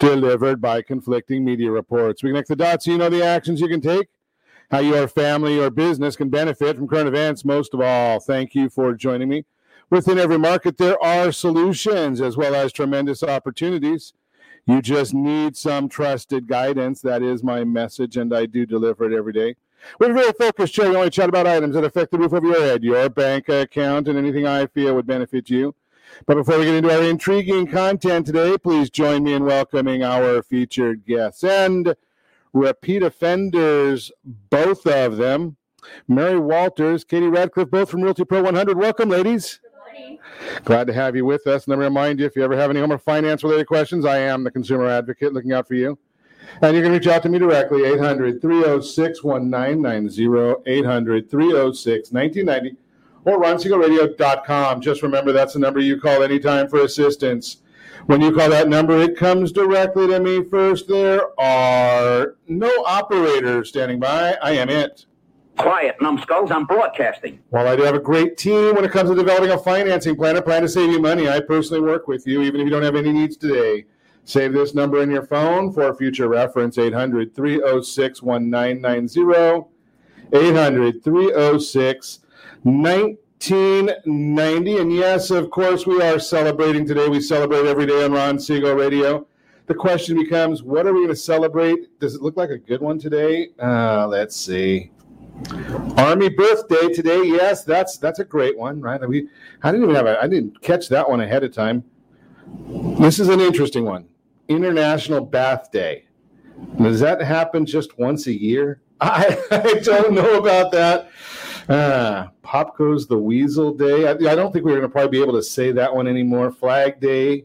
delivered by conflicting media reports. We connect the dots so you know the actions you can take, how your family or business can benefit from current events. Most of all, thank you for joining me. Within every market, there are solutions as well as tremendous opportunities. You just need some trusted guidance. That is my message, and I do deliver it every day. We're a very focused show. We only chat about items that affect the roof of your head, your bank account, and anything I feel would benefit you. But before we get into our intriguing content today, please join me in welcoming our featured guests and repeat offenders, both of them. Mary Walters, Katie Radcliffe, both from Realty Pro 100. Welcome, ladies. Glad to have you with us. And let me remind you if you ever have any home or finance related questions, I am the consumer advocate looking out for you. And you can reach out to me directly, 800 306 1990, 800 306 1990 or ronsiegelradio.com. Just remember that's the number you call anytime for assistance. When you call that number, it comes directly to me first. There are no operators standing by. I am it. Quiet, numbskulls. I'm broadcasting. While I do have a great team when it comes to developing a financing plan, a plan to save you money, I personally work with you, even if you don't have any needs today. Save this number in your phone for future reference 800 306 1990. 800 306 1990. And yes, of course, we are celebrating today. We celebrate every day on Ron Siegel Radio. The question becomes, what are we going to celebrate? Does it look like a good one today? Uh, let's see. Army birthday today. Yes, that's that's a great one, right? We I didn't even have a I didn't catch that one ahead of time. This is an interesting one. International Bath Day. Does that happen just once a year? I, I don't know about that. Uh, Pop goes the Weasel Day. I, I don't think we're going to probably be able to say that one anymore. Flag Day,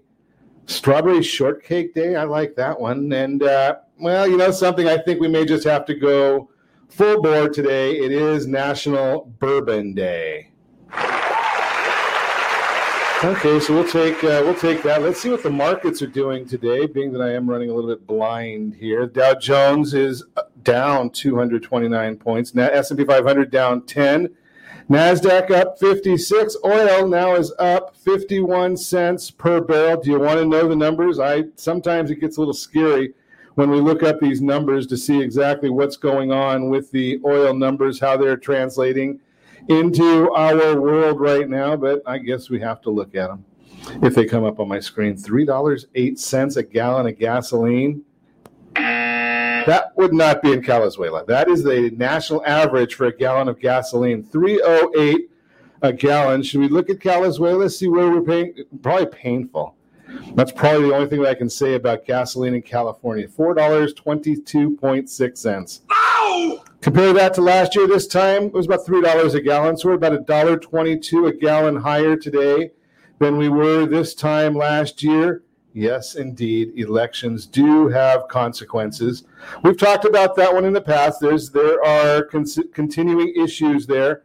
Strawberry Shortcake Day. I like that one. And uh, well, you know something. I think we may just have to go full board today. It is National Bourbon Day. Okay, so we'll take uh, we'll take that. Let's see what the markets are doing today. Being that I am running a little bit blind here, Dow Jones is down 229 points. Now S&P 500 down 10. Nasdaq up 56. Oil now is up 51 cents per barrel. Do you want to know the numbers? I sometimes it gets a little scary when we look up these numbers to see exactly what's going on with the oil numbers, how they're translating into our world right now, but I guess we have to look at them if they come up on my screen. $3.08 a gallon of gasoline. That would not be in Calizuela. That is the national average for a gallon of gasoline. 308 a gallon. Should we look at Calizuela, see where we're paying? Probably painful. That's probably the only thing that I can say about gasoline in California. $4.22.6. Ow! Compare that to last year, this time it was about $3 a gallon. So we're about a dollar twenty-two a gallon higher today than we were this time last year. Yes, indeed, elections do have consequences. We've talked about that one in the past. There's there are con- continuing issues there,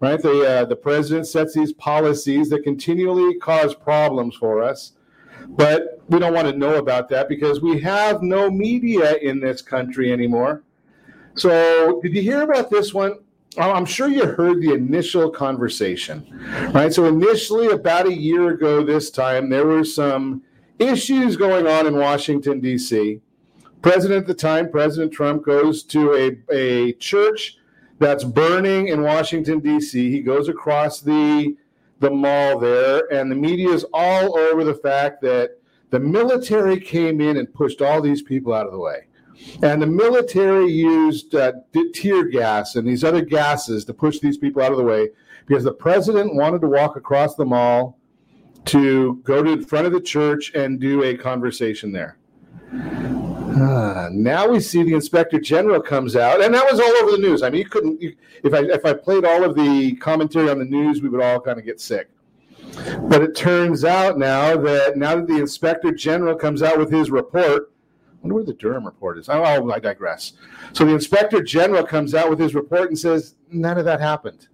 right? The uh, the president sets these policies that continually cause problems for us, but we don't want to know about that because we have no media in this country anymore. So, did you hear about this one? I'm sure you heard the initial conversation, right? So, initially, about a year ago, this time, there were some issues going on in Washington, D.C. President at the time, President Trump, goes to a, a church that's burning in Washington, D.C. He goes across the, the mall there, and the media is all over the fact that the military came in and pushed all these people out of the way. And the military used uh, tear gas and these other gases to push these people out of the way because the president wanted to walk across the mall to go to the front of the church and do a conversation there. Uh, now we see the inspector general comes out, and that was all over the news. I mean, you couldn't. You, if I if I played all of the commentary on the news, we would all kind of get sick. But it turns out now that now that the inspector general comes out with his report, wonder where the Durham report is. Oh, oh, I digress. So the inspector general comes out with his report and says none of that happened.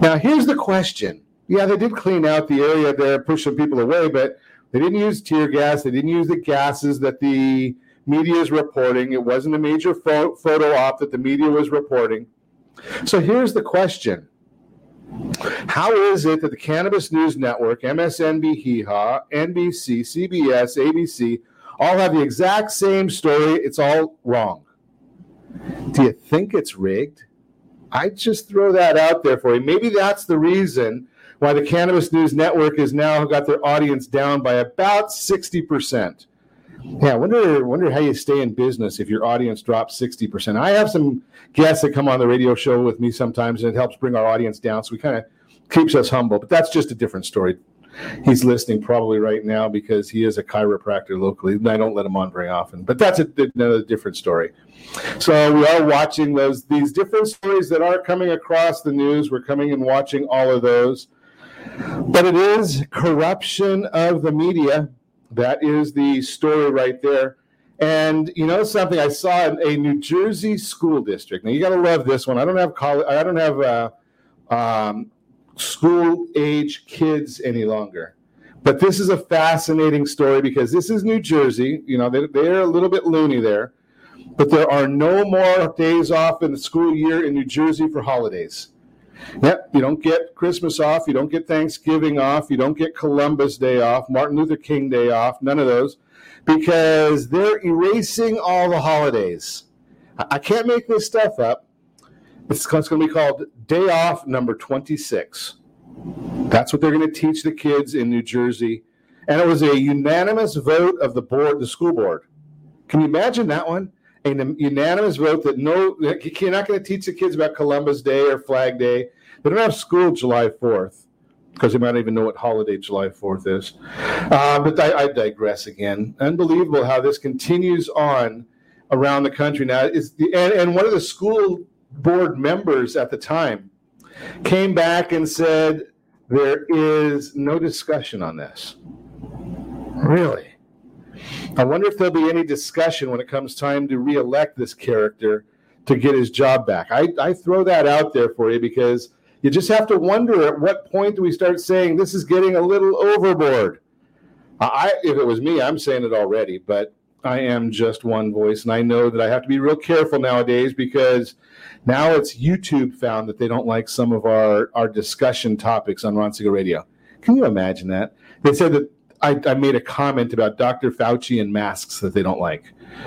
Now here's the question. Yeah, they did clean out the area there, push some people away, but they didn't use tear gas. They didn't use the gases that the media is reporting. It wasn't a major pho- photo op that the media was reporting. So here's the question How is it that the Cannabis News Network, MSNBC, NBC, CBS, ABC, all have the exact same story? It's all wrong. Do you think it's rigged? I just throw that out there for you. Maybe that's the reason why the Cannabis News Network has now got their audience down by about 60%. Yeah, I wonder, wonder how you stay in business if your audience drops 60%. I have some guests that come on the radio show with me sometimes, and it helps bring our audience down. So we kind of keeps us humble, but that's just a different story. He's listening probably right now because he is a chiropractor locally. And I don't let him on very often, but that's a, another different story. So we are watching those these different stories that are coming across the news. We're coming and watching all of those. But it is corruption of the media. That is the story right there. And you know something? I saw in a New Jersey school district. Now you got to love this one. I don't have college. I don't have uh, um, school age kids any longer. But this is a fascinating story because this is New Jersey. You know they, they're a little bit loony there, but there are no more days off in the school year in New Jersey for holidays. Yep, you don't get Christmas off, you don't get Thanksgiving off, you don't get Columbus Day off, Martin Luther King Day off, none of those, because they're erasing all the holidays. I can't make this stuff up. It's going to be called Day Off Number 26. That's what they're going to teach the kids in New Jersey. And it was a unanimous vote of the board, the school board. Can you imagine that one? A unanimous vote that no, you're not going to teach the kids about Columbus Day or Flag Day. They don't have school July 4th because they might not even know what holiday July 4th is. Uh, but I, I, digress again. Unbelievable how this continues on around the country now. Is the, and, and one of the school board members at the time came back and said there is no discussion on this. Really? I wonder if there'll be any discussion when it comes time to reelect this character to get his job back. I, I throw that out there for you because you just have to wonder at what point do we start saying this is getting a little overboard. I, if it was me, I'm saying it already, but I am just one voice, and I know that I have to be real careful nowadays because now it's YouTube found that they don't like some of our our discussion topics on Ron Siegel Radio. Can you imagine that? They said that I, I made a comment about Dr. Fauci and masks that they don't like.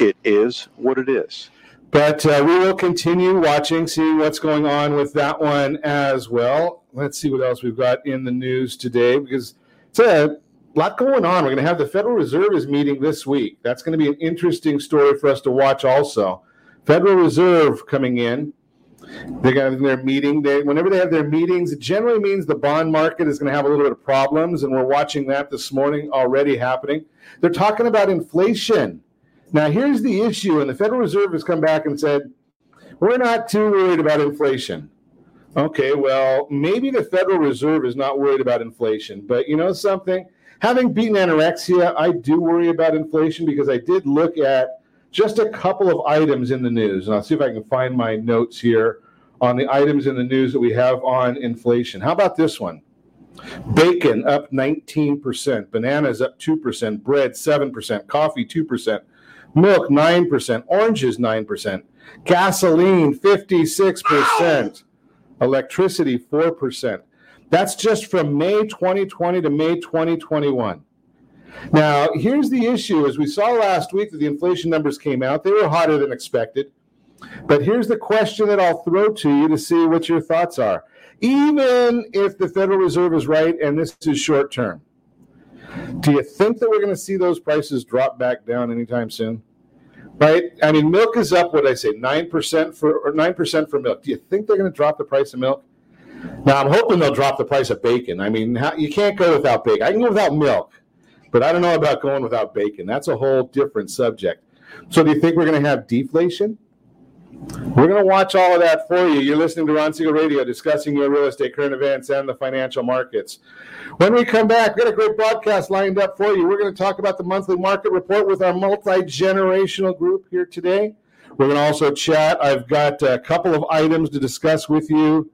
it is what it is. But uh, we will continue watching, seeing what's going on with that one as well. Let's see what else we've got in the news today because it's a lot going on. We're going to have the Federal Reserve is meeting this week. That's going to be an interesting story for us to watch also. Federal Reserve coming in. They're going to have their meeting. They, whenever they have their meetings, it generally means the bond market is going to have a little bit of problems, and we're watching that this morning already happening. They're talking about inflation. Now, here's the issue, and the Federal Reserve has come back and said, we're not too worried about inflation. Okay, well, maybe the Federal Reserve is not worried about inflation, but you know something? Having beaten anorexia, I do worry about inflation because I did look at just a couple of items in the news, and I'll see if I can find my notes here on the items in the news that we have on inflation. How about this one? Bacon up 19%, bananas up 2%, bread 7%, coffee 2%, milk 9%, oranges 9%, gasoline 56%, electricity 4%. That's just from May 2020 to May 2021. Now, here's the issue as we saw last week that the inflation numbers came out, they were hotter than expected. But here's the question that I'll throw to you to see what your thoughts are. Even if the Federal Reserve is right and this is short term, do you think that we're going to see those prices drop back down anytime soon? Right? I mean, milk is up. What I say, nine percent for or nine percent for milk. Do you think they're going to drop the price of milk? Now, I'm hoping they'll drop the price of bacon. I mean, you can't go without bacon. I can go without milk, but I don't know about going without bacon. That's a whole different subject. So, do you think we're going to have deflation? We're going to watch all of that for you. You're listening to Ron Siegel Radio, discussing your real estate, current events, and the financial markets. When we come back, we've got a great broadcast lined up for you. We're going to talk about the monthly market report with our multi generational group here today. We're going to also chat. I've got a couple of items to discuss with you.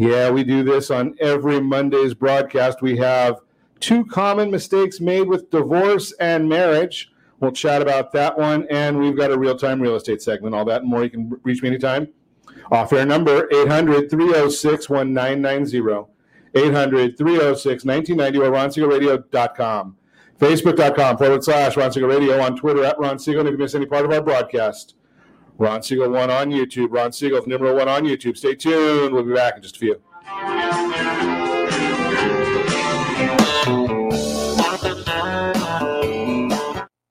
Yeah, we do this on every Monday's broadcast. We have two common mistakes made with divorce and marriage. We'll chat about that one. And we've got a real time real estate segment, all that and more. You can reach me anytime. Off air number 800 306 1990. 800 306 1990 or ronsiegelradio.com. Facebook.com forward slash Ron Radio on Twitter at Ron Siegel. And if you miss any part of our broadcast, Ron Siegel 1 on YouTube. Ron Siegel, number 1 on YouTube. Stay tuned. We'll be back in just a few.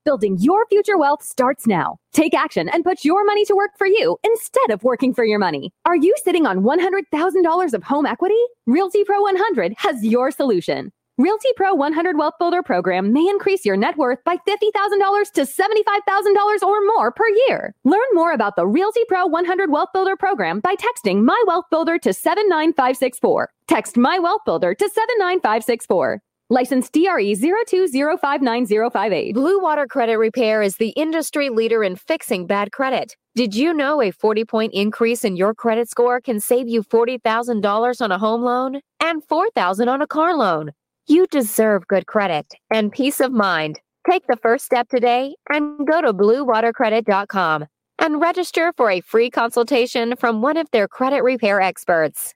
Building your future wealth starts now. Take action and put your money to work for you instead of working for your money. Are you sitting on $100,000 of home equity? Realty Pro 100 has your solution. Realty Pro 100 Wealth Builder program may increase your net worth by $50,000 to $75,000 or more per year. Learn more about the Realty Pro 100 Wealth Builder program by texting My Wealth Builder to 79564. Text My Wealth Builder to 79564. License DRE 02059058. Blue Water Credit Repair is the industry leader in fixing bad credit. Did you know a 40 point increase in your credit score can save you $40,000 on a home loan and $4,000 on a car loan? You deserve good credit and peace of mind. Take the first step today and go to bluewatercredit.com and register for a free consultation from one of their credit repair experts.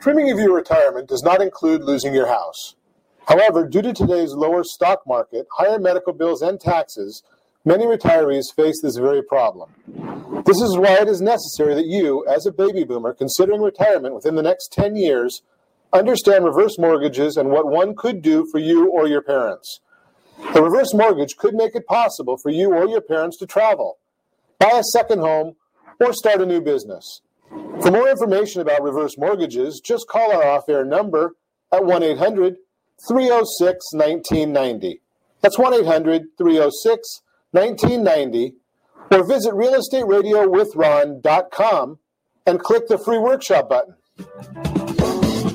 Trimming of your retirement does not include losing your house. However, due to today's lower stock market, higher medical bills, and taxes, many retirees face this very problem. This is why it is necessary that you, as a baby boomer considering retirement within the next 10 years, understand reverse mortgages and what one could do for you or your parents. A reverse mortgage could make it possible for you or your parents to travel, buy a second home, or start a new business. For more information about reverse mortgages, just call our off air number at 1 800 306 1990. That's 1 800 306 1990. Or visit realestateradiowithron.com and click the free workshop button.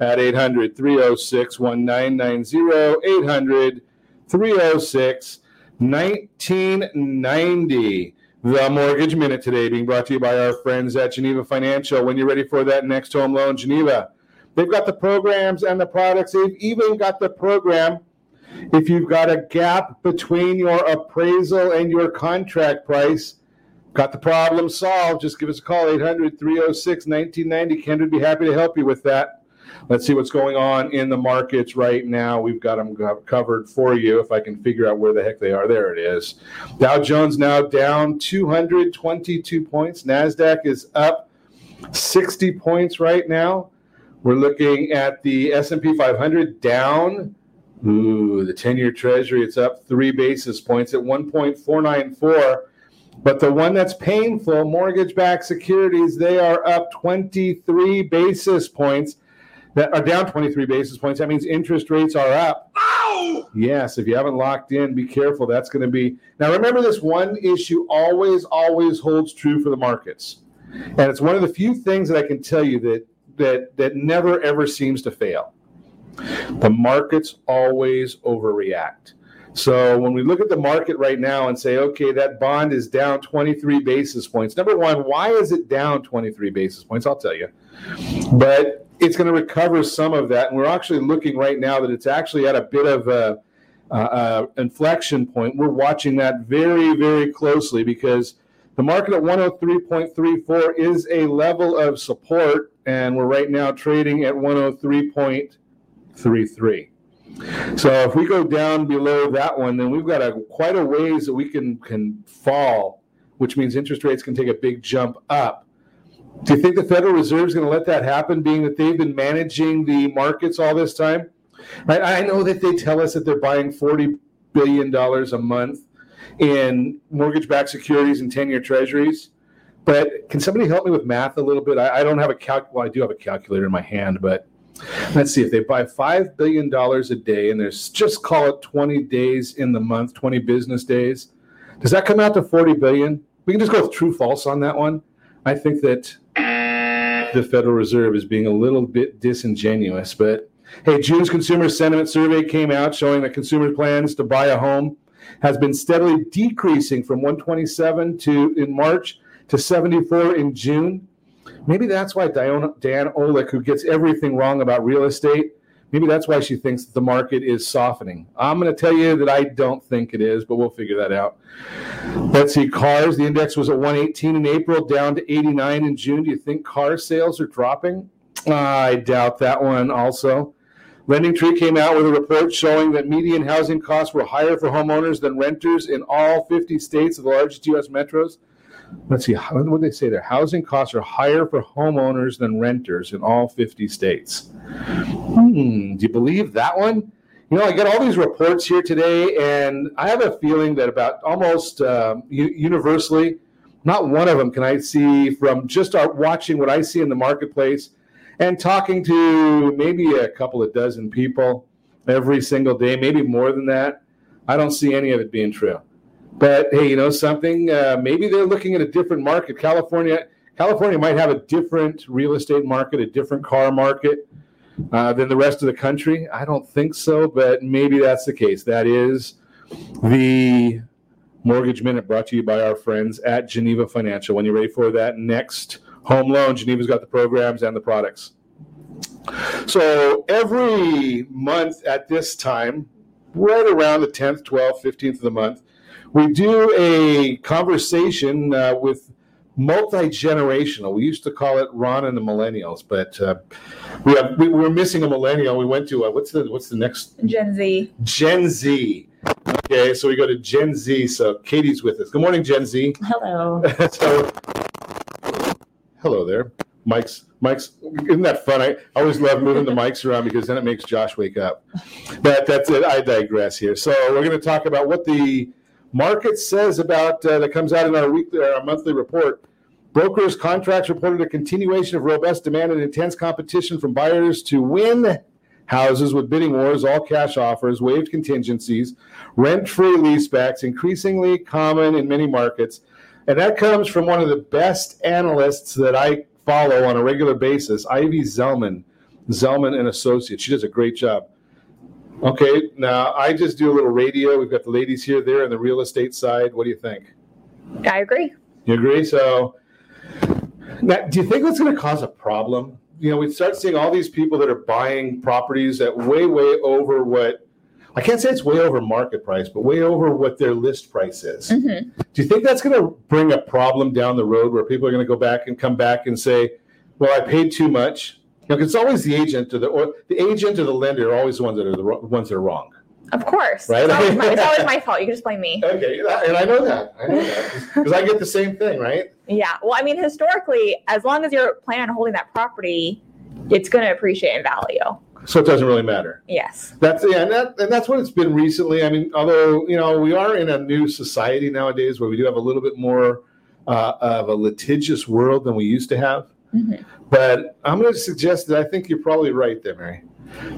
at 800 306 1990. 800 306 1990. The Mortgage Minute today being brought to you by our friends at Geneva Financial. When you're ready for that next home loan, Geneva, they've got the programs and the products. They've even got the program. If you've got a gap between your appraisal and your contract price, got the problem solved. Just give us a call, 800 306 1990. Ken would be happy to help you with that. Let's see what's going on in the markets right now. We've got them covered for you. If I can figure out where the heck they are, there it is. Dow Jones now down 222 points. Nasdaq is up 60 points right now. We're looking at the S&P 500 down. Ooh, the 10-year Treasury it's up three basis points at 1.494. But the one that's painful, mortgage-backed securities, they are up 23 basis points that are down 23 basis points. That means interest rates are up. Ow! Yes, if you haven't locked in, be careful. That's going to be now. Remember, this one issue always, always holds true for the markets, and it's one of the few things that I can tell you that that that never ever seems to fail. The markets always overreact. So when we look at the market right now and say, okay, that bond is down 23 basis points. Number one, why is it down 23 basis points? I'll tell you. But it's going to recover some of that. And we're actually looking right now that it's actually at a bit of a, inflection point. We're watching that very, very closely because the market at 103.34 is a level of support. And we're right now trading at 103.33. So if we go down below that one, then we've got a quite a ways that we can can fall, which means interest rates can take a big jump up. Do you think the Federal Reserve is going to let that happen, being that they've been managing the markets all this time? Right? I know that they tell us that they're buying forty billion dollars a month in mortgage-backed securities and ten-year Treasuries. But can somebody help me with math a little bit? I, I don't have a calc. Well, I do have a calculator in my hand, but let's see if they buy five billion dollars a day and there's just call it 20 days in the month 20 business days does that come out to 40 billion we can just go with true false on that one i think that the federal reserve is being a little bit disingenuous but hey june's consumer sentiment survey came out showing that consumer plans to buy a home has been steadily decreasing from 127 to in march to 74 in june. Maybe that's why Diana, Dan Olick, who gets everything wrong about real estate, maybe that's why she thinks the market is softening. I'm going to tell you that I don't think it is, but we'll figure that out. Let's see, cars. The index was at 118 in April, down to 89 in June. Do you think car sales are dropping? I doubt that one also. LendingTree came out with a report showing that median housing costs were higher for homeowners than renters in all 50 states of the largest U.S. metros let's see, what do they say there? Housing costs are higher for homeowners than renters in all 50 states. Hmm, do you believe that one? You know, I get all these reports here today, and I have a feeling that about almost uh, universally, not one of them can I see from just watching what I see in the marketplace and talking to maybe a couple of dozen people every single day, maybe more than that. I don't see any of it being true. But hey, you know something? Uh, maybe they're looking at a different market. California, California might have a different real estate market, a different car market uh, than the rest of the country. I don't think so, but maybe that's the case. That is the Mortgage Minute brought to you by our friends at Geneva Financial. When you're ready for that next home loan, Geneva's got the programs and the products. So every month at this time, right around the 10th, 12th, 15th of the month, we do a conversation uh, with multi generational. We used to call it Ron and the Millennials, but uh, we have we, are missing a millennial. We went to uh, what's the what's the next Gen Z. Gen Z. Okay, so we go to Gen Z. So Katie's with us. Good morning, Gen Z. Hello. so, hello there. Mike's Mike's isn't that fun? I always love moving the mics around because then it makes Josh wake up. But that's it. I digress here. So we're going to talk about what the market says about uh, that comes out in our weekly our monthly report. Brokers contracts reported a continuation of robust demand and intense competition from buyers to win houses with bidding wars, all cash offers, waived contingencies, rent free leasebacks, increasingly common in many markets. And that comes from one of the best analysts that I follow on a regular basis, Ivy Zelman, Zelman and Associates. She does a great job. Okay, now I just do a little radio. We've got the ladies here, there, on the real estate side. What do you think? I agree. You agree? So, now, do you think that's going to cause a problem? You know, we start seeing all these people that are buying properties at way, way over what I can't say it's way over market price, but way over what their list price is. Mm-hmm. Do you think that's going to bring a problem down the road where people are going to go back and come back and say, "Well, I paid too much." You know, it's always the agent or the or the agent or the lender are always the ones that are the ones that are wrong. Of course, right? It's always, my, it's always my fault. You can just blame me. Okay, and I know that. I know that because I get the same thing, right? Yeah. Well, I mean, historically, as long as you're planning on holding that property, it's going to appreciate in value. So it doesn't really matter. Yes. That's yeah, and that and that's what it's been recently. I mean, although you know we are in a new society nowadays where we do have a little bit more uh, of a litigious world than we used to have. Mm-hmm. But I'm going to suggest that I think you're probably right there, Mary.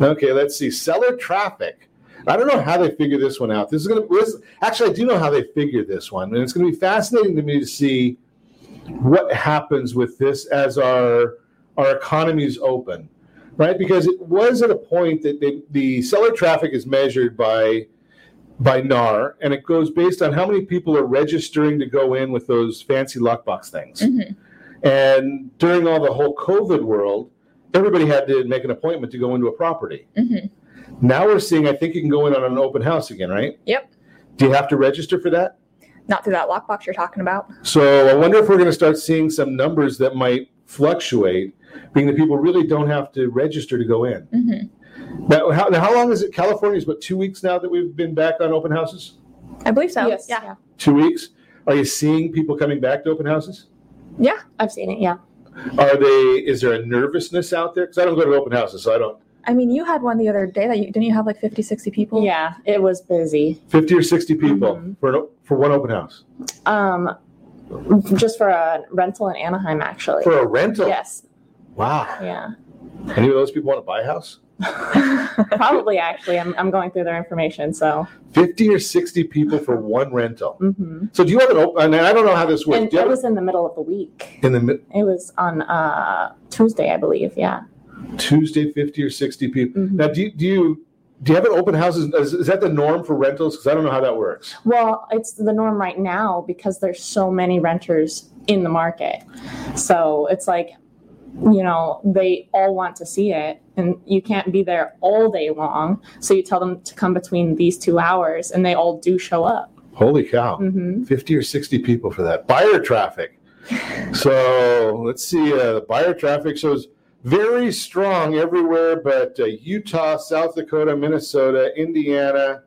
Okay, let's see. Seller traffic I don't know how they figure this one out. This is going to actually I do know how they figure this one, and it's going to be fascinating to me to see what happens with this as our our economies open, right? Because it was at a point that they, the seller traffic is measured by by NAR, and it goes based on how many people are registering to go in with those fancy lockbox things. Mm-hmm. And during all the whole COVID world, everybody had to make an appointment to go into a property. Mhm. Now we're seeing, I think you can go in on an open house again, right? Yep. Do you have to register for that? Not through that lockbox you're talking about. So I wonder if we're going to start seeing some numbers that might fluctuate, being that people really don't have to register to go in. Mm-hmm. Now, how, now, how long is it? California is about two weeks now that we've been back on open houses. I believe so. Yes. Yeah. Two weeks. Are you seeing people coming back to open houses? Yeah. I've seen it. Yeah. Are they? Is there a nervousness out there? Because I don't go to open houses, so I don't. I mean, you had one the other day that you didn't you have like 50, 60 people? Yeah, it was busy. Fifty or sixty people Mm-hmm. for an, for one open house Um, just for a rental in Anaheim, actually. for a rental. Yes. Wow. Yeah. Any of those people want to buy a house? Probably, actually. I'm, I'm going through their information. So, Fifty or sixty people for one rental. Mhm. So do you have an open? And I don't know how this works. and it was in the middle of the week. in the mid- It was on uh, Tuesday, I believe. Yeah. Tuesday, fifty or sixty people. Mm-hmm. Now, do you, do you do you have an open house? Is, is that the norm for rentals? Because I don't know how that works. Well, it's the norm right now because there's so many renters in the market. So it's like, you know, they all want to see it and you can't be there all day long. So you tell them to come between these two hours and they all do show up. Holy cow! hmm 50 or 60 people for that buyer traffic. So let's see. Uh, the buyer traffic shows very strong everywhere, but uh, Utah, South Dakota, Minnesota, Indiana,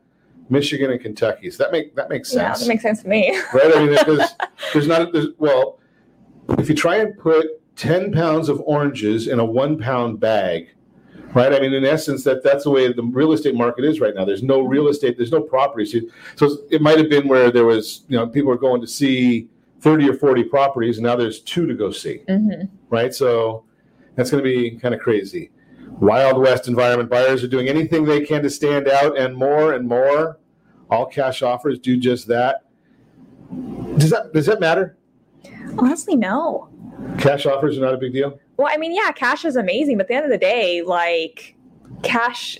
Michigan, and Kentucky. So that make that makes Yeah, sense, that makes sense to me. right? I mean, there's, there's not there's, well, if you try and put 10 pounds of oranges in a one pound bag. Right, I mean, in essence, that that's the way the real estate market is right now. There's no real estate, there's no properties. So it might have been where there was, you know, people were going to see 30 or 40 properties, and now there's two to go see Mm-hmm. right? So that's going to be kind of crazy. Wild West environment buyers are doing anything they can to stand out and more and more. All cash offers do just that. Does that does that matter? Honestly, no. Cash offers are not a big deal. Well, I mean, yeah, cash is amazing, but at the end of the day, like cash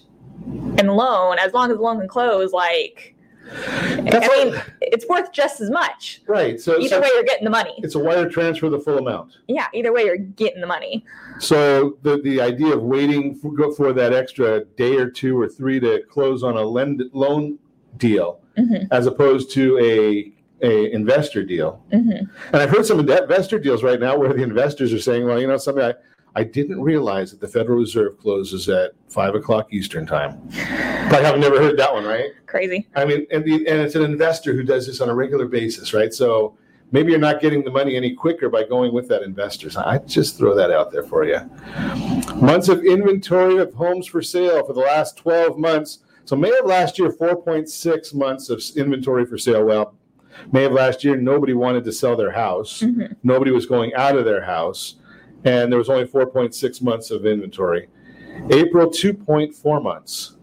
and loan, as long as the loan can close, like That's I mean, it's worth just as much. Right. So Either so way, you're getting the money. it's a wire transfer the full amount. Yeah, either way, you're getting the money. So the the idea of waiting for, for that extra day or two or three to close on a lend, loan deal, Mhm. as opposed to a a investor deal. Mhm. And I've heard some investor deals right now where the investors are saying, "Well, you know, something I, I didn't realize that the Federal Reserve closes at five o'clock Eastern time." I have never heard that one, right? Crazy. I mean, and the, and it's an investor who does this on a regular basis, right? So maybe you're not getting the money any quicker by going with that investor. So I just throw that out there for you. Months of inventory of homes for sale for the last 12 months. So May of last year, 4.6 months of inventory for sale. Well, May of last year, nobody wanted to sell their house. Mhm. Nobody was going out of their house, and there was only 4.6 months of inventory. April, 2.4 months.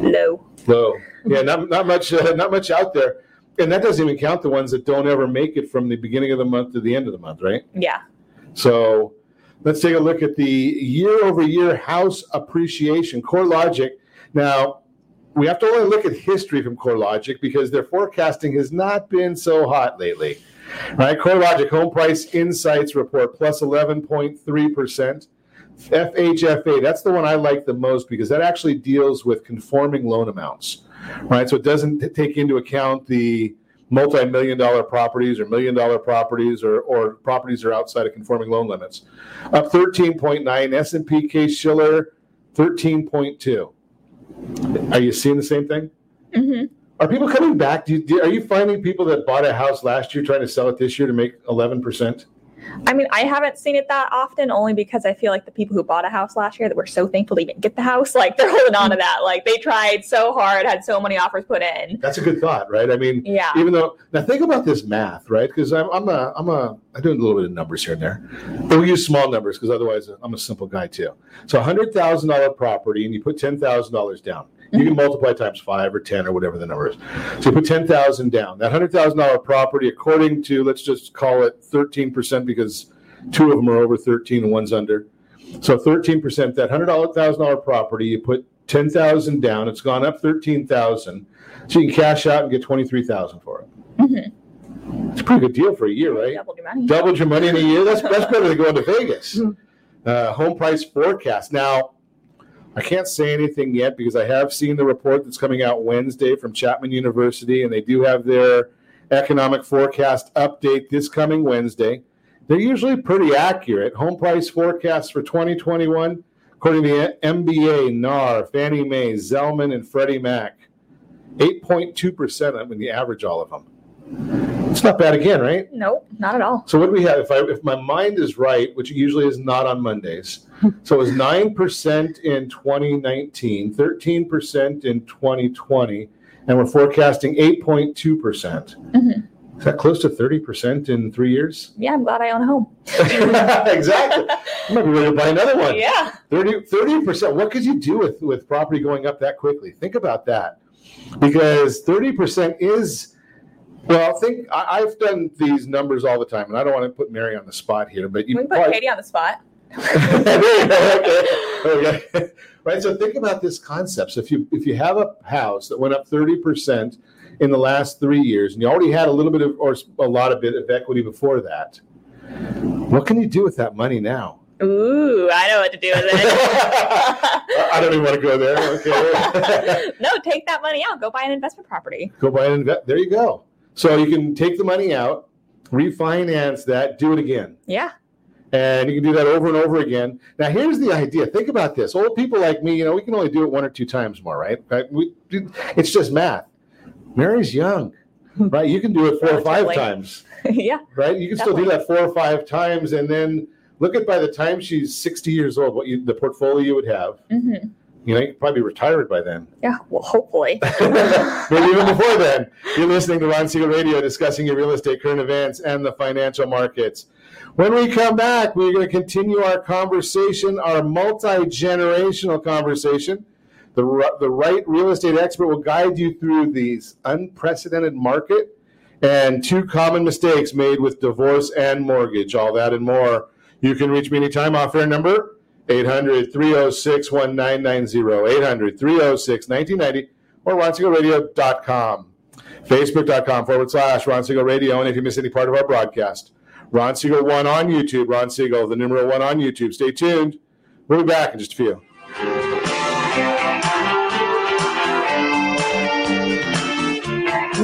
Low. Low. Yeah, not, not much. Uh, not much out there, and that doesn't even count the ones that don't ever make it from the beginning of the month to the end of the month, right? Yeah. So let's take a look at the year over year house appreciation. CoreLogic. Now, we have to only look at history from CoreLogic because their forecasting has not been so hot lately. Right? CoreLogic Home Price Insights report 11.3%. FHFA, that's the one I like the most because that actually deals with conforming loan amounts. Right? So it doesn't take into account the multi-million dollar properties or million dollar properties or, or properties that are outside of conforming loan limits. Up 13.9, S&P Case-Shiller 13.2. Are you seeing the same thing? Mm-hmm. Are people coming back? Do you, do, are you finding people that bought a house last year trying to sell it this year to make 11%? I mean, I haven't seen it that often only because I feel like the people who bought a house last year that were so thankful to even get the house, like they're holding on to that. Like they tried so hard, had so many offers put in. That's a good thought, right? I mean, Yeah. even though now think about this math, right? Because I'm I'm a I'm a I do a little bit of numbers here and there, but we use small numbers because otherwise I'm a simple guy too. So a hundred thousand dollar property, and you put ten thousand dollars down. You can multiply times five or ten or whatever the number is. So you put ten thousand down. That hundred thousand dollar property, according to let's just call it thirteen percent because two of them are over thirteen and one's under. So thirteen percent. That hundred thousand dollar property, you put ten thousand down. It's gone up thirteen thousand. So you can cash out and get twenty three thousand for it. It's a pretty good deal for a year, right? Doubled your money. Doubled your money in a year. That's that's better than going to Vegas. Uh, home price forecast. Now, I can't say anything yet because I have seen the report that's coming out Wednesday from Chapman University, and they do have their economic forecast update this coming Wednesday. They're usually pretty accurate. Home price forecasts for 2021, according to the MBA, NAR, Fannie Mae, Zelman, and Freddie Mac, 8.2%. I mean, the average, all of them. It's not bad again, right? Nope, not at all. So what do we have? If I if my mind is right, which usually is not on Mondays, so it was nine percent in 2019, 13 percent in 2020, and we're forecasting 8.2 percent. Mhm. Is that close to 30 percent in three years? Yeah, I'm glad I own a home. exactly. You might be ready to buy another one. Yeah. 30 percent. What could you do with with property going up that quickly? Think about that, because 30 percent is. Well, I think I, I've done these numbers all the time, and I don't want to put Mary on the spot here, but you We can put probably- Katie on the spot. okay. okay. Right. So think about this concept. So if you if you have a house that went up thirty percent in the last three years, and you already had a little bit of or a lot of bit of equity before that, what can you do with that money now? Ooh, I know what to do with it. I I don't even want to go there. Okay. no, take that money out. Go buy an investment property. go buy an invest. There you go. So you can take the money out, refinance that, do it again. Yeah. And you can do that over and over again. Now, here's the idea. Think about this. Old people like me, you know, we can only do it one or two times more, right? We, it's just math. Mary's young, right? You can do it four or five times, yeah. right? You can still do that four or five times, and then look at by the time she's 60 years old, what you the portfolio you would have. hmm You know, you could probably be retired by then. Yeah. Well, hopefully. Maybe even before then. You're listening to Ron Siegel Radio discussing your real estate current events and the financial markets. When we come back, we're going to continue our conversation, our multi generational conversation. The, the right real estate expert will guide you through these unprecedented market and two common mistakes made with divorce and mortgage. All that and more. You can reach me anytime. Off air number 800 306 1990, 800 306 1990, or ronsiegelradio.com. Facebook.com forward slash Ron Radio. And if you miss any part of our broadcast, Ron Siegel 1 on YouTube. Ron Siegel, the numeral 1 on YouTube. Stay tuned. We'll be back in just a few.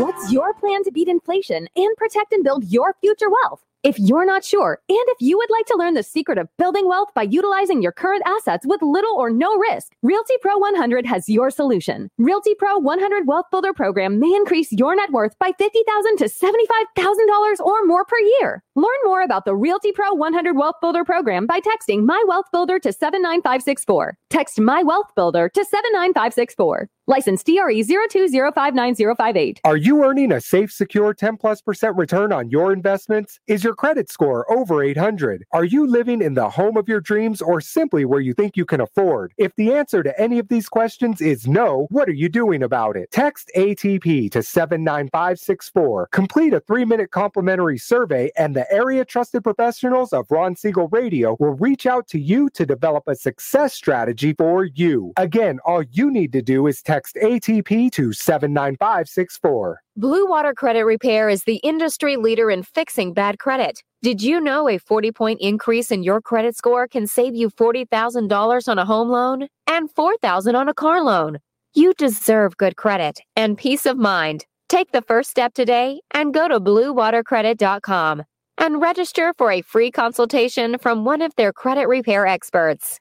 What's your plan to beat inflation and protect and build your future wealth? If you're not sure, and if you would like to learn the secret of building wealth by utilizing your current assets with little or no risk, Realty Pro 100 has your solution. Realty Pro 100 Wealth Builder program may increase your net worth by 50,000 to $75,000 or more per year. Learn more about the Realty Pro 100 Wealth Builder program by texting My Wealth Builder to 79564. Text My Wealth Builder to 79564. License DRE 02059058. Are you earning a safe, secure 10 plus percent return on your investments? Is your credit score over 800? Are you living in the home of your dreams or simply where you think you can afford? If the answer to any of these questions is no, what are you doing about it? Text ATP to 79564. Complete a three minute complimentary survey, and the area trusted professionals of Ron Siegel Radio will reach out to you to develop a success strategy for you. Again, all you need to do is text ATP to 79564. Blue Water Credit Repair is the industry leader in fixing bad credit. Did you know a 40 point increase in your credit score can save you $40,000 on a home loan and $4,000 on a car loan? You deserve good credit and peace of mind. Take the first step today and go to bluewatercredit.com and register for a free consultation from one of their credit repair experts.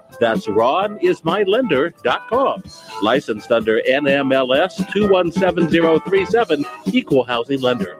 That's ronismylender.com. Licensed under NMLS 217037, Equal Housing Lender.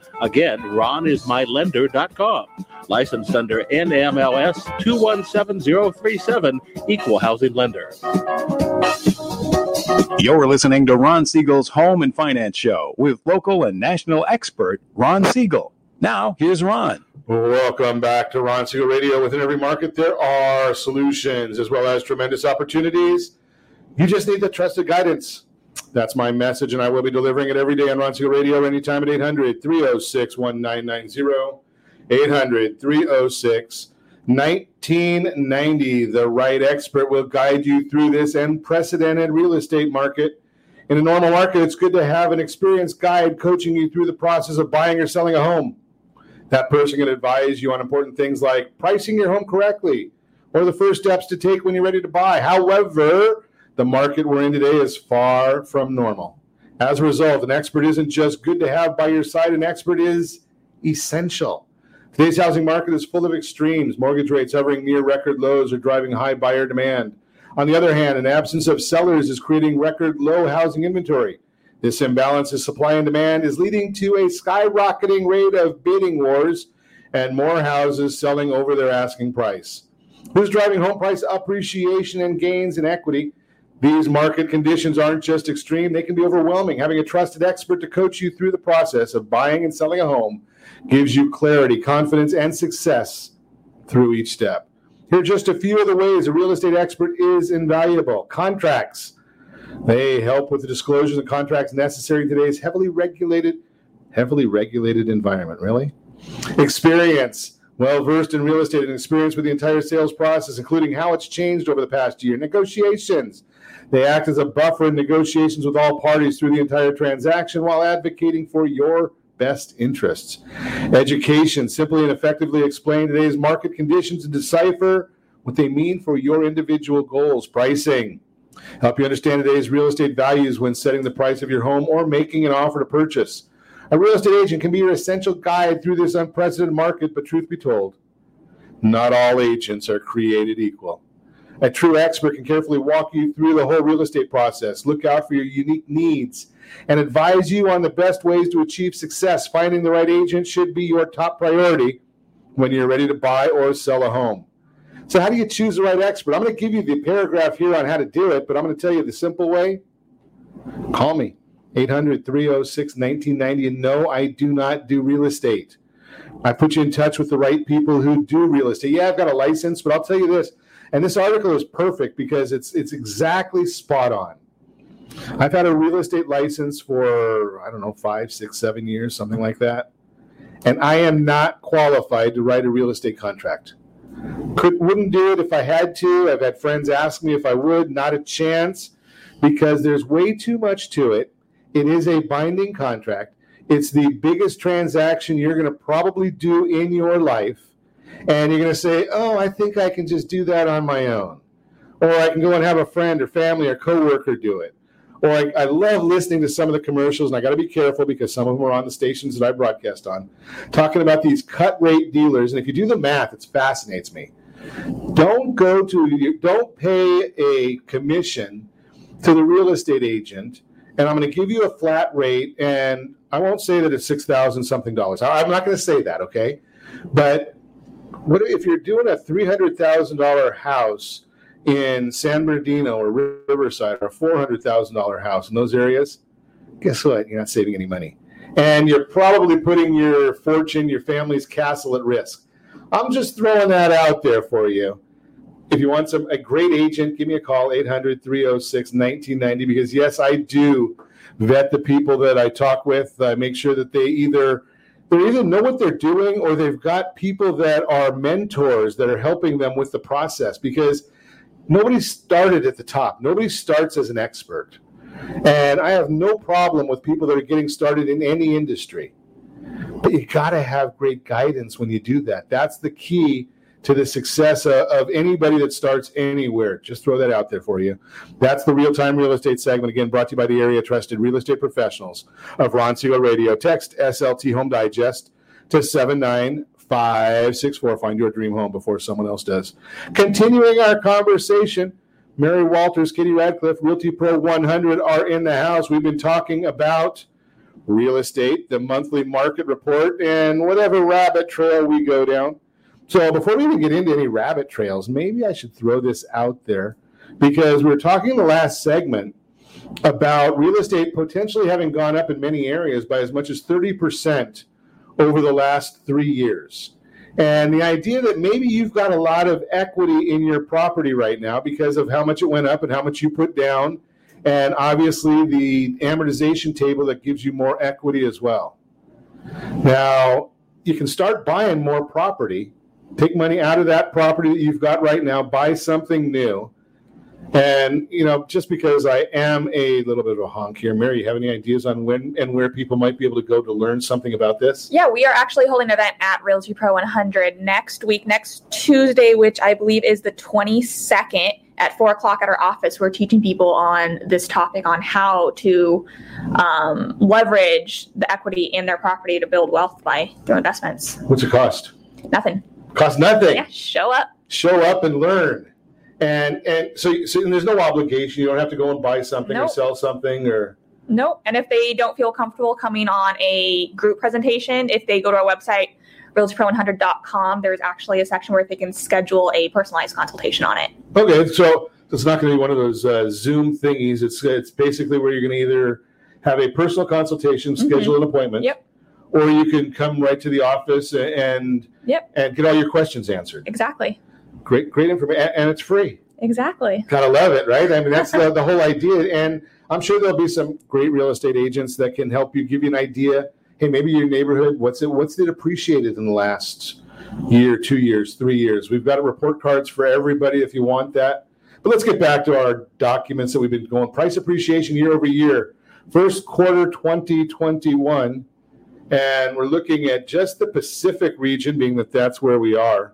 Again, RonIsMyLender.com. Licensed under NMLS 217037, Equal Housing Lender. You're listening to Ron Siegel's Home and Finance Show with local and national expert Ron Siegel. Now, here's Ron. Welcome back to Ron Siegel Radio. Within every market, there are solutions as well as tremendous opportunities. You just need the trusted guidance. That's my message, and I will be delivering it every day on Ron Siegel Radio anytime at 800 306 1990. 800 306 1990. The right expert will guide you through this unprecedented real estate market. In a normal market, it's good to have an experienced guide coaching you through the process of buying or selling a home. That person can advise you on important things like pricing your home correctly or the first steps to take when you're ready to buy. However, the market we're in today is far from normal. As a result, an expert isn't just good to have by your side, an expert is essential. Today's housing market is full of extremes. Mortgage rates hovering near record lows are driving high buyer demand. On the other hand, an absence of sellers is creating record low housing inventory. This imbalance of supply and demand is leading to a skyrocketing rate of bidding wars and more houses selling over their asking price. Who's driving home price appreciation and gains in equity? These market conditions aren't just extreme, they can be overwhelming. Having a trusted expert to coach you through the process of buying and selling a home gives you clarity, confidence, and success through each step. Here are just a few of the ways a real estate expert is invaluable. Contracts. They help with the disclosures and contracts necessary in today's heavily regulated, heavily regulated environment. Really? Experience. Well versed in real estate and experience with the entire sales process, including how it's changed over the past year. Negotiations. They act as a buffer in negotiations with all parties through the entire transaction while advocating for your best interests. Education, simply and effectively explain today's market conditions and decipher what they mean for your individual goals. Pricing, help you understand today's real estate values when setting the price of your home or making an offer to purchase. A real estate agent can be your essential guide through this unprecedented market, but truth be told, not all agents are created equal. A true expert can carefully walk you through the whole real estate process, look out for your unique needs, and advise you on the best ways to achieve success. Finding the right agent should be your top priority when you're ready to buy or sell a home. So, how do you choose the right expert? I'm going to give you the paragraph here on how to do it, but I'm going to tell you the simple way. Call me 800 306 1990. And no, I do not do real estate. I put you in touch with the right people who do real estate. Yeah, I've got a license, but I'll tell you this. And this article is perfect because it's it's exactly spot on. I've had a real estate license for, I don't know, five, six, seven years, something like that. And I am not qualified to write a real estate contract. Could, wouldn't do it if I had to. I've had friends ask me if I would. Not a chance because there's way too much to it. It is a binding contract. It's the biggest transaction you're going to probably do in your life. And you're going to say, oh, I think I can just do that on my own. Or I can go and have a friend or family or coworker do it or I, I, love listening to some of the commercials, and I got to be careful because some of them are on the stations that I broadcast on, talking about these cut rate dealers. And if you do the math, it fascinates me. Don't go to, don't pay a commission to the real estate agent, and I'm going to give you a flat rate, and I won't say that it's six thousand something dollars. I'm not going to say that, okay? But what if you're doing a three hundred thousand dollar house? in San Bernardino or Riverside or a $400,000 house in those areas, guess what? You're not saving any money. and you're probably putting your fortune, your family's castle at risk. I'm just throwing that out there for you. If you want some a great agent, give me a call 800 306 1990 because yes, I do vet the people that I talk with. I make sure that they either they either know what they're doing or they've got people that are mentors that are helping them with the process because nobody started at the top. Nobody starts as an expert. And I have no problem with people that are getting started in any industry. But you got to have great guidance when you do that. That's the key to the success of, of anybody that starts anywhere. Just throw that out there for you. That's the real time real estate segment. Again, brought to you by the area trusted real estate professionals of Ron Siegel Radio. Text SLT Home Digest to 79564. Find your dream home before someone else does. Continuing our conversation. Mary Walters, Kitty Radcliffe, Realty Pro 100 are in the house. We've been talking about real estate, the monthly market report, and whatever rabbit trail we go down. So before we even get into any rabbit trails, maybe I should throw this out there because we were talking in the last segment about real estate potentially having gone up in many areas by as much as 30% over the last three years. And the idea that maybe you've got a lot of equity in your property right now because of how much it went up and how much you put down. And obviously, the amortization table that gives you more equity as well. Now, you can start buying more property, take money out of that property that you've got right now, buy something new. And, you know, just because I am a little bit of a honk here, Mary, you have any ideas on when and where people might be able to go to learn something about this? Yeah, we are actually holding an event at Realty Pro 100 next week, next Tuesday, which I believe is the 22nd at four o'clock at our office. We're teaching people on this topic on how to um, leverage the equity in their property to build wealth by through investments. What's it cost? Nothing. Cost nothing. Yeah, show up. Show up and learn. And and so, so and there's no obligation. You don't have to go and buy something or sell something or Nope. And if they don't feel comfortable coming on a group presentation, if they go to our website, realtypro100.com, there's actually a section where they can schedule a personalized consultation on it. Okay, so it's not going to be one of those uh, Zoom thingies. It's it's basically where you're going to either have a personal consultation, schedule an appointment, Mm-hmm. Yep. Or you can come right to the office and Yep. and get all your questions answered. Exactly. Great, great information, and it's free. Exactly. Gotta love it, right? I mean, that's the, the whole idea. And I'm sure there'll be some great real estate agents that can help you give you an idea. Hey, maybe your neighborhood, what's it, what's it appreciated in the last year, two years, three years? We've got report cards for everybody if you want that. But let's get back to our documents that we've been going. Price appreciation year over year, first quarter 2021. And we're looking at just the Pacific region, being that that's where we are.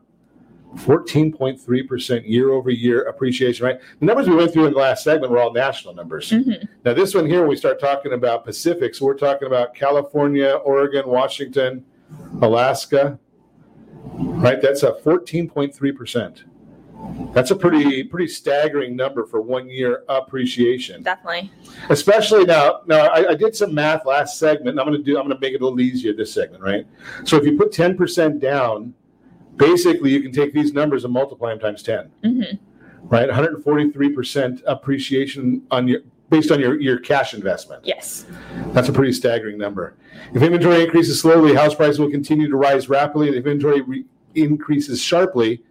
14.3% year over year appreciation, right? The numbers we went through in the last segment were all national numbers. Mm-hmm. Now, this one here, when we start talking about Pacific, so we're talking about California, Oregon, Washington, Alaska, right? That's a 14.3%. That's a pretty pretty staggering number for one year appreciation. Definitely. Especially now, now I, I did some math last segment, and I'm going to do. I'm going to make it a little easier this segment, right? So if you put 10% down, basically you can take these numbers and multiply them times 10 Mhm. right? 143% appreciation on your based on your, your cash investment. Yes. That's a pretty staggering number. If inventory increases slowly, house prices will continue to rise rapidly. And if inventory re- increases sharply,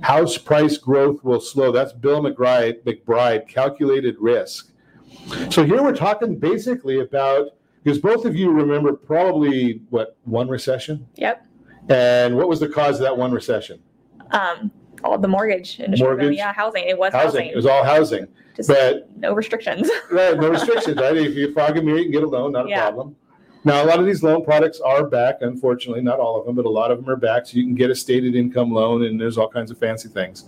house price growth will slow. That's Bill McBride, McBride calculated risk. So here we're talking basically about because both of you remember probably what one recession, Yep. and what was the cause of that one recession? Um, all the mortgage industry. Mortgage. Yeah, housing. It was Housing. housing. It was all housing. Just but no restrictions. Right, no restrictions, right? If you fog a mirror, you can get a loan, not a Yeah. problem. Now, a lot of these loan products are back, unfortunately, not all of them, but a lot of them are back. So you can get a stated income loan, and there's all kinds of fancy things.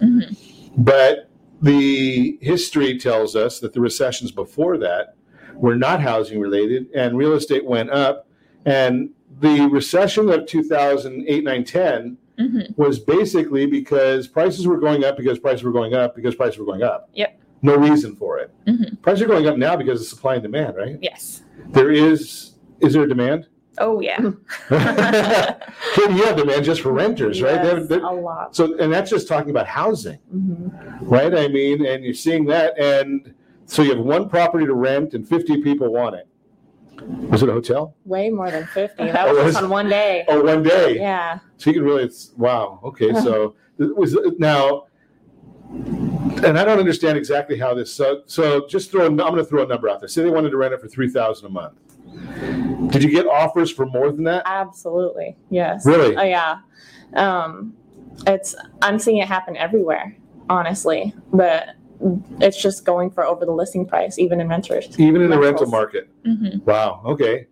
But the history tells us that the recessions before that were not housing related, and real estate went up. And the recession of 2008, 9, 10 Mhm. was basically because prices were going up because prices were going up because prices were going up. Yep. No reason for it. Mhm. Prices are going up now because of supply and demand, right? Yes. There is is there a demand? Oh yeah. Katie, you have demand just for renters, right? They have- Yes, they- a lot. So, and that's just talking about housing, Mhm. right? I mean, and you're seeing that, and so you have one property to rent, and 50 people want it. Was it a hotel? Way more than 50. That Oh, was was- just on one day. Oh, one day. Yeah. So you can really, it's, wow. Okay, so it was now, and I don't understand exactly how this. So, so just throw. I'm going to throw a number out there. Say they wanted to rent it for three thousand a month. Did you get offers for more than that? Absolutely. Yes. Really? Oh yeah. Um, it's I'm seeing it happen everywhere, honestly. But it's just going for over the listing price, even in renters. Even in the rental market. Mhm. Wow. Okay.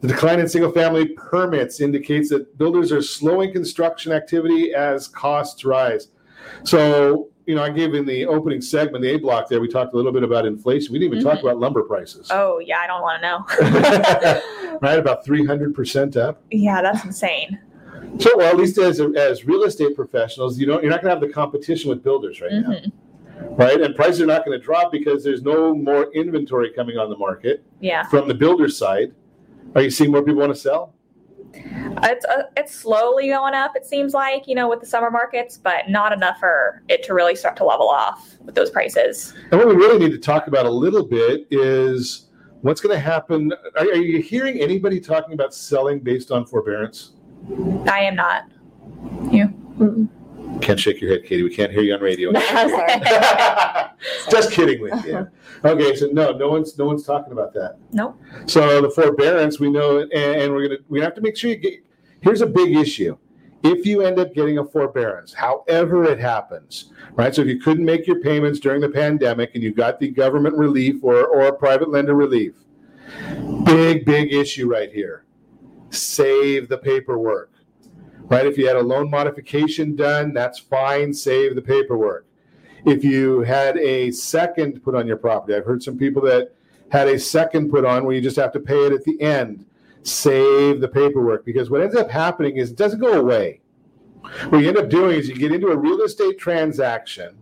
The decline in single family permits indicates that builders are slowing construction activity as costs rise. So, you know, I gave in the opening segment, the A block there, we talked a little bit about inflation. We didn't even talk Mhm. about lumber prices, Oh yeah, I don't want to know. right? About 300% up. yeah, that's insane. So, well, at least as, as real estate professionals, you don't, you're not going to have the competition with builders right now, Mhm. right? And prices are not going to drop because there's no more inventory coming on the market Yeah, from the builder side. Are you seeing more people want to sell? It's uh, it's slowly going up. It seems like you know with the summer markets, but not enough for it to really start to level off with those prices. And what we really need to talk about a little bit is what's going to happen. Are, are you hearing anybody talking about selling based on forbearance? I am not. You. Can't shake your head, Katie. We can't hear you on radio. Sorry. Just kidding with you. Okay, so no, no one's no one's talking about that. Nope. So the forbearance, we know, and, and we're gonna we have to make sure you get. Here's a big issue. If you end up getting a forbearance, however it happens, right? So if you couldn't make your payments during the pandemic and you got the government relief or or private lender relief, big big issue right here. Save the paperwork, right? If you had a loan modification done, that's fine. Save the paperwork if you had a second put on your property. I've heard some people that had a second put on where you just have to pay it at the end. Save the paperwork because what ends up happening is it doesn't go away. What you end up doing is you get into a real estate transaction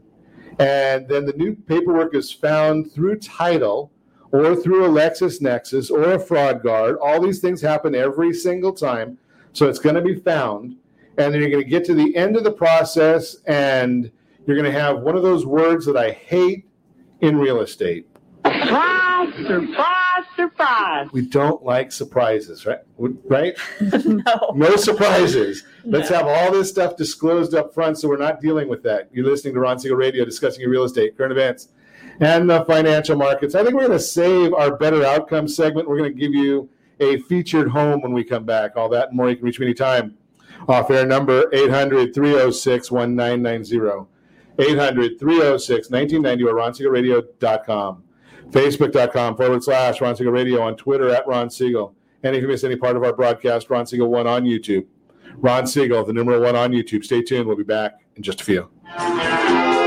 and then the new paperwork is found through title or through a LexisNexis or a FraudGuard. All these things happen every single time. So it's going to be found. And then you're going to get to the end of the process and you're going to have one of those words that I hate in real estate. Surprise, surprise, surprise. We don't like surprises, right? Right? no. No surprises. Let's No. have all this stuff disclosed up front so we're not dealing with that. You're listening to Ron Siegel Radio discussing your real estate, current events, and the financial markets. I think we're going to save our better outcome segment. We're going to give you a featured home when we come back. All that and more. You can reach me anytime. Off air number 800 306 1990. 800 306 1990 or ronsiegelradio.com. Facebook.com forward slash Ron Siegel Radio on Twitter at Ron Siegel. And if you miss any part of our broadcast, Ron Siegel 1 on YouTube. Ron Siegel, the numeral 1 on YouTube. Stay tuned. We'll be back in just a few.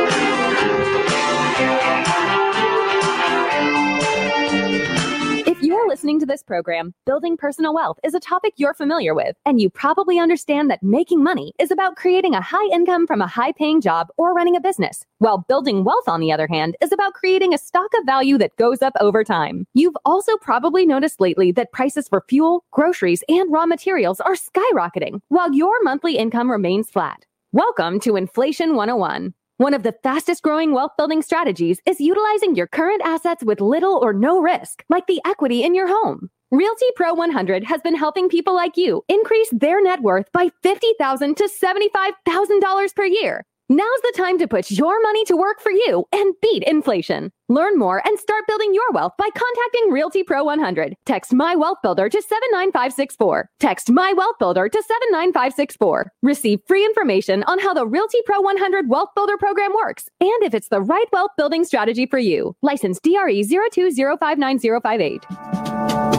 Listening to this program, building personal wealth is a topic you're familiar with, and you probably understand that making money is about creating a high income from a high paying job or running a business, while building wealth, on the other hand, is about creating a stock of value that goes up over time. You've also probably noticed lately that prices for fuel, groceries, and raw materials are skyrocketing, while your monthly income remains flat. Welcome to Inflation 101. One of the fastest growing wealth building strategies is utilizing your current assets with little or no risk, like the equity in your home. Realty Pro 100 has been helping people like you increase their net worth by 50,000 to $75,000 per year. Now's the time to put your money to work for you and beat inflation. Learn more and start building your wealth by contacting Realty Pro 100. Text My Wealth Builder to 79564. Text My Wealth Builder to 79564. Receive free information on how the Realty Pro 100 Wealth Builder program works and if it's the right wealth building strategy for you. License DRE 02059058.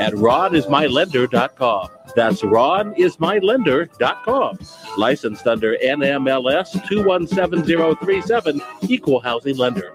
at ronismylender.com. That's ronismylender.com. Licensed under NMLS 217037, Equal Housing Lender.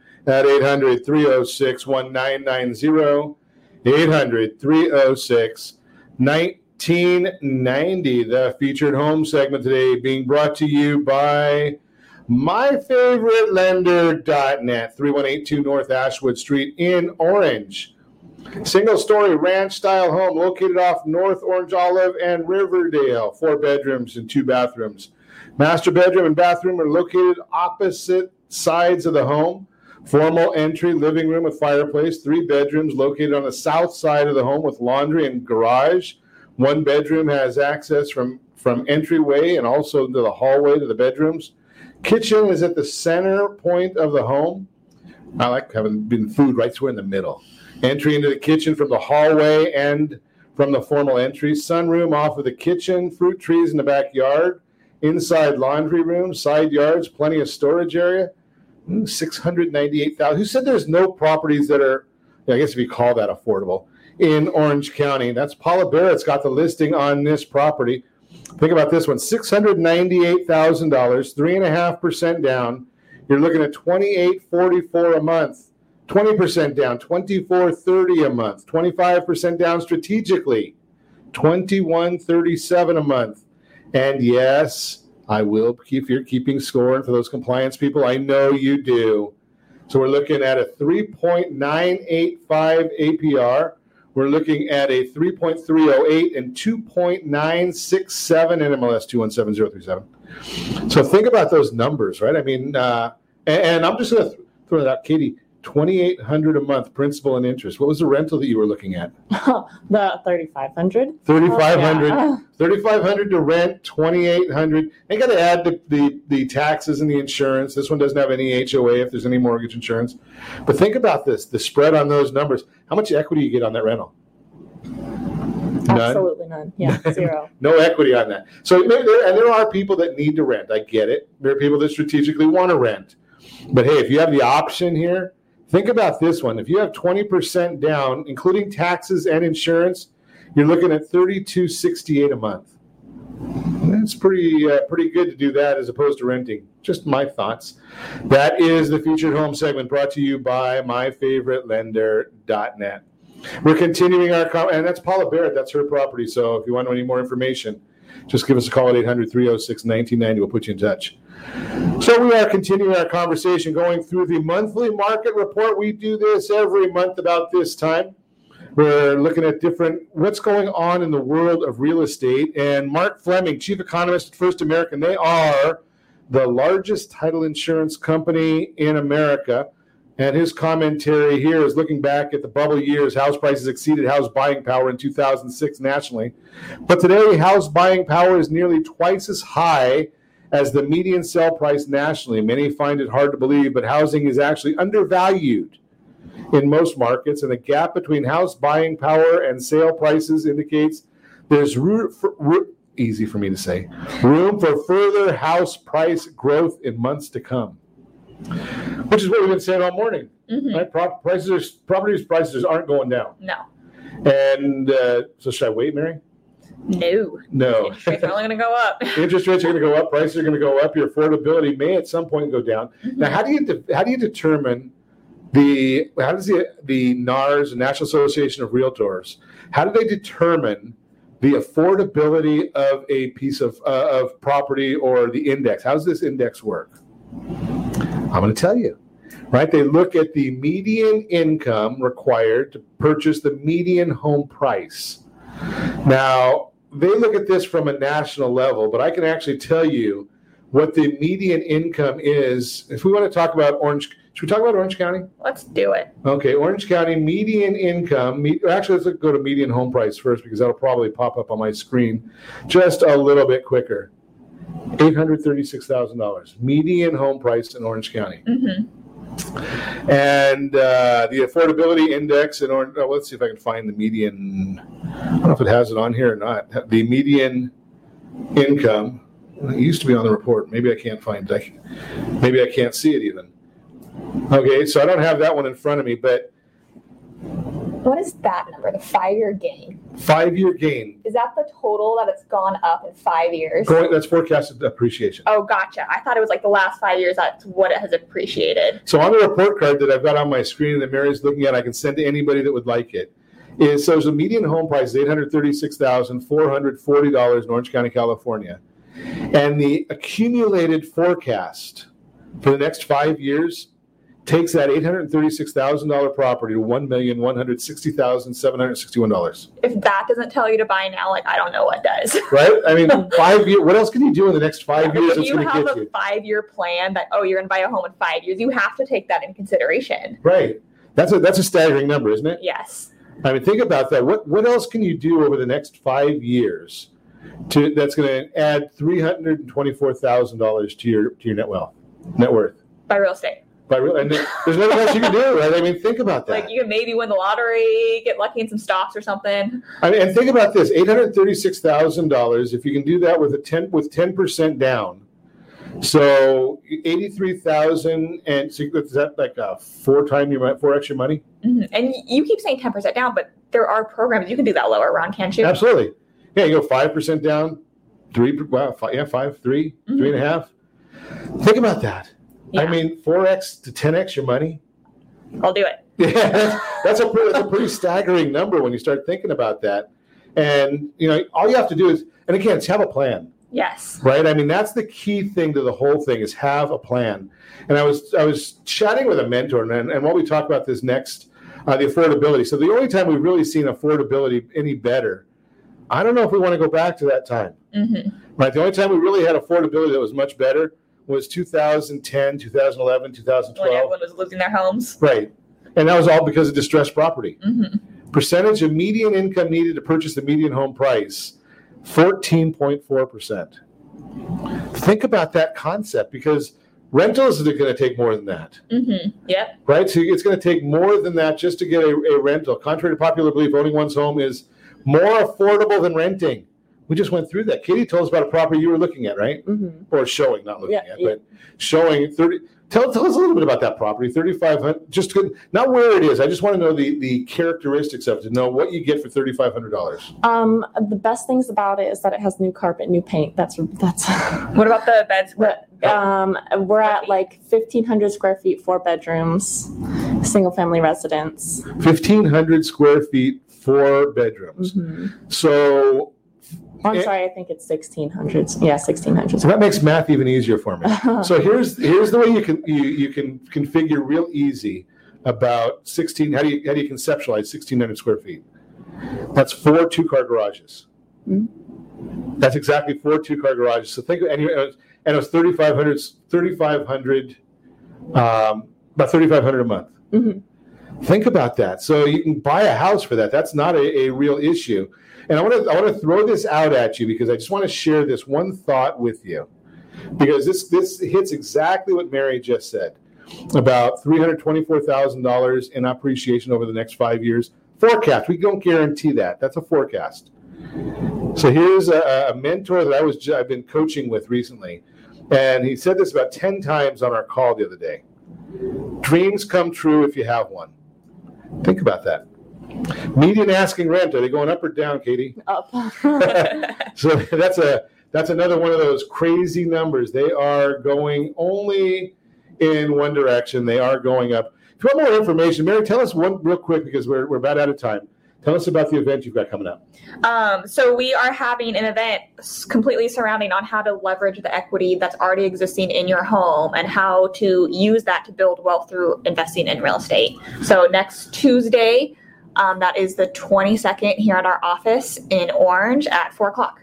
at 800 306 1990. 800 306 1990. The featured home segment today being brought to you by myfavoritelender.net, 3182 North Ashwood Street in Orange. Single story ranch style home located off North Orange Olive and Riverdale, four bedrooms and two bathrooms. Master bedroom and bathroom are located opposite sides of the home. Formal entry, living room with fireplace, three bedrooms located on the south side of the home with laundry and garage. One bedroom has access from, from entryway and also to the hallway to the bedrooms. Kitchen is at the center point of the home. I like having been food right square in the middle. Entry into the kitchen from the hallway and from the formal entry. Sunroom off of the kitchen, fruit trees in the backyard, inside laundry room, side yards, plenty of storage area. Hmm, 698,000. Who said there's no properties that are, I guess if you call that affordable, in Orange County? That's Paula Barrett's got the listing on this property. Think about this one $698,000, three and a half percent down. You're looking at 2844 a month. 20% down, 2430 a month, 25% down strategically, 2137 a month. And yes, I will keep you're keeping score and for those compliance people. I know you do. So we're looking at a 3.985 APR. We're looking at a 3.308 and 2.967 NMLS 217037. So think about those numbers, right? I mean, uh, and, and I'm just going to throw that out, Katie. 2800 a month principal and interest what was the rental that you were looking at the 3500 3500 Oh, yeah. 3500 to rent 2800 and got to add the, the the taxes and the insurance this one doesn't have any hoa if there's any mortgage insurance but think about this the spread on those numbers how much equity you get on that rental None? absolutely none yeah zero no equity on that. So there, and there are people that need to rent. I get it. There are people that strategically want to rent. But hey, if you have the option here, think about this one. If you have 20% down, including taxes and insurance, you're looking at 3268 a month. That's pretty uh, pretty good to do that as opposed to renting. Just my thoughts. That is the featured home segment brought to you by myfavoritelender.net. We're continuing our com- and that's Paula Barrett. That's her property. So if you want any more information, just give us a call at 800 306 1990. We'll put you in touch. So we are continuing our conversation going through the monthly market report. We do this every month about this time. We're looking at different what's going on in the world of real estate. And Mark Fleming, chief economist at First American, they are the largest title insurance company in America. And his commentary here is looking back at the bubble years, house prices exceeded house buying power in 2006 nationally. But today, house buying power is nearly twice as high as the median sell price nationally. Many find it hard to believe, but housing is actually undervalued in most markets, and the gap between house buying power and sale prices indicates there's room for, ro- easy for me to say room for further house price growth in months to come which is what we've been saying all morning Mhm. right prices are, properties prices aren't going down No. and uh, so should i wait mary No. no. Interest rates are only going to go up. interest rates are going to go up prices are going to go up your affordability may at some point go down. Now how do you de- how do you determine the how does the the NARS National Association of Realtors how do they determine the affordability of a piece of uh, of property or the index? How does this index work? I'm going to tell you right? They look at the median income required to purchase the median home price. Now, they look at this from a national level, but I can actually tell you what the median income is. If we want to talk about Orange, should we talk about Orange County? Let's do it. Okay, Orange County median income. Me, actually, let's go to median home price first because that'll probably pop up on my screen just a little bit quicker. Eight hundred thirty-six thousand dollars median home price in Orange County, Mm-hmm. And uh, the affordability index in Orange. Oh, let's see if I can find the median. I don't know if it has it on here or not. The median income. It used to be on the report. Maybe I can't find it. Maybe I can't see it even. Okay, so I don't have that one in front of me, but What is that number? The five-year gain. Five-year gain. Is that the total that it's gone up in five years? Going, that's forecasted appreciation. Oh, gotcha. I thought it was like the last five years. That's what it has appreciated. So on the report card that I've got on my screen that Mary's looking at, I can send to anybody that would like it. Is so the median home price is eight hundred thirty-six thousand four hundred forty dollars in Orange County, California, and the accumulated forecast for the next five years takes that eight hundred thirty-six thousand dollar property to one million one hundred sixty thousand seven hundred sixty-one dollars. If that doesn't tell you to buy now, like I don't know what does. Right? I mean, five years. What else can you do in the next five years if you going to have a you? five-year plan that oh you're going to buy a home in five years, you have to take that in consideration. Right. That's a that's a staggering number, isn't it? Yes. I mean, think about that. What what else can you do over the next five years to that's going to add three hundred and twenty four thousand dollars to your to your net wealth, net worth? By real estate. By real, and there's nothing else you can do, right? I mean, think about that. Like you can maybe win the lottery, get lucky in some stocks or something. I mean, and think about this: eight hundred thirty six thousand dollars. If you can do that with a ten with ten percent down, so eighty three thousand, and so is that like a four time your four extra money? Mhm. And you keep saying ten percent down, but there are programs you can do that lower Ron, can't you? Absolutely. Yeah, you go five percent down, three. Wow, five, yeah, five, three, three and a half. Think about that. I mean, four x to ten x your money. I'll do it. Yeah, that's a pretty, that's a pretty staggering number when you start thinking about that. And you know, all you have to do is, and again, it's have a plan, Yes. right? I mean, that's the key thing to the whole thing is have a plan. And I was I was chatting with a mentor, and and while we talk about this next, uh, the affordability. So the only time we've really seen affordability any better, I don't know if we want to go back to that time. Mm-hmm. Right. The only time we really had affordability that was much better was 2010, 2011, When 2012. everyone was losing their homes. Right. And that was all because of distressed property. Mm-hmm. Percentage of median income needed to purchase the median home price 14.4%. Think about that concept because rentals are going to take more than that. Mm-hmm. Yep. Right. So it's going to take more than that just to get a, a rental. Contrary to popular belief, owning one's home is more affordable than renting. We just went through that. Katie told us about a property you were looking at, right? Mhm. Or showing, not looking Yeah, at, yeah. but showing 30. Tell, tell us a little bit about that property, 3,500. Just good, not where it is. I just want to know the, the characteristics of it, to know what you get for $3,500. Um, the best things about it is that it has new carpet, new paint. That's that's. What about the beds? um, we're at like fifteen hundred square feet, four bedrooms, single family residence. 1,500 square feet, four bedrooms. So I'm Eh. sorry, I think it's 1600s. Yeah, 1600s. So that makes math even easier for me. so here's here's the way you can you, you can configure real easy about 16 how do you how do you conceptualize 1600 square feet that's four two car garages that's exactly four two car garages so think and, and it was 3500 3500 um, About thirty five hundred a month. Mm-hmm. Think about that. So you can buy a house for that. That's not a, a real issue. And I want to I want to throw this out at you because I just want to share this one thought with you because this this hits exactly what Mary just said about three hundred twenty four thousand dollars in appreciation over the next five years forecast. We don't guarantee that. That's a forecast. So here's a, a mentor that I was I've been coaching with recently, and he said this about ten times on our call the other day. Dreams come true if you have one. Think about that. Median asking rent, are they going up or down, Katie? Up. So that's a that's another one of those crazy numbers. They are going only in one direction. They are going up. If you want more information, Mary, tell us one real quick because we're, we're about out of time. Tell us about the event you've got coming up. Um, so we are having an event completely surrounding on how to leverage the equity that's already existing in your home and how to use that to build wealth through investing in real estate. So next Tuesday, um, that is the 22nd here at our office in Orange at four o'clock.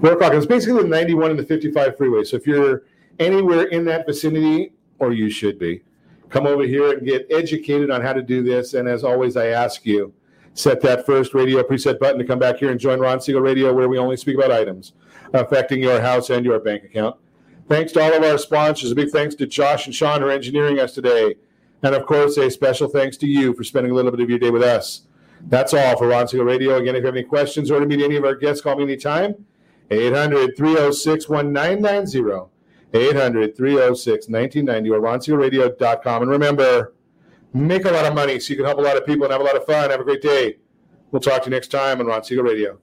Four o'clock. It's basically the 91 and the 55 freeway. So if you're anywhere in that vicinity, or you should be, come over here and get educated on how to do this. And as always, I ask you, set that first radio preset button to come back here and join Ron Siegel Radio, where we only speak about items affecting your house and your bank account. Thanks to all of our sponsors. A big thanks to Josh and Sean for engineering us today. And of course, a special thanks to you for spending a little bit of your day with us. That's all for Ron Siegel Radio. Again, if you have any questions or to meet any of our guests, call me anytime. 800 306 1990. 800 306 1990 or ronsiegelradio.com. And remember, make a lot of money so you can help a lot of people and have a lot of fun. Have a great day. We'll talk to you next time on Ron Siegel Radio.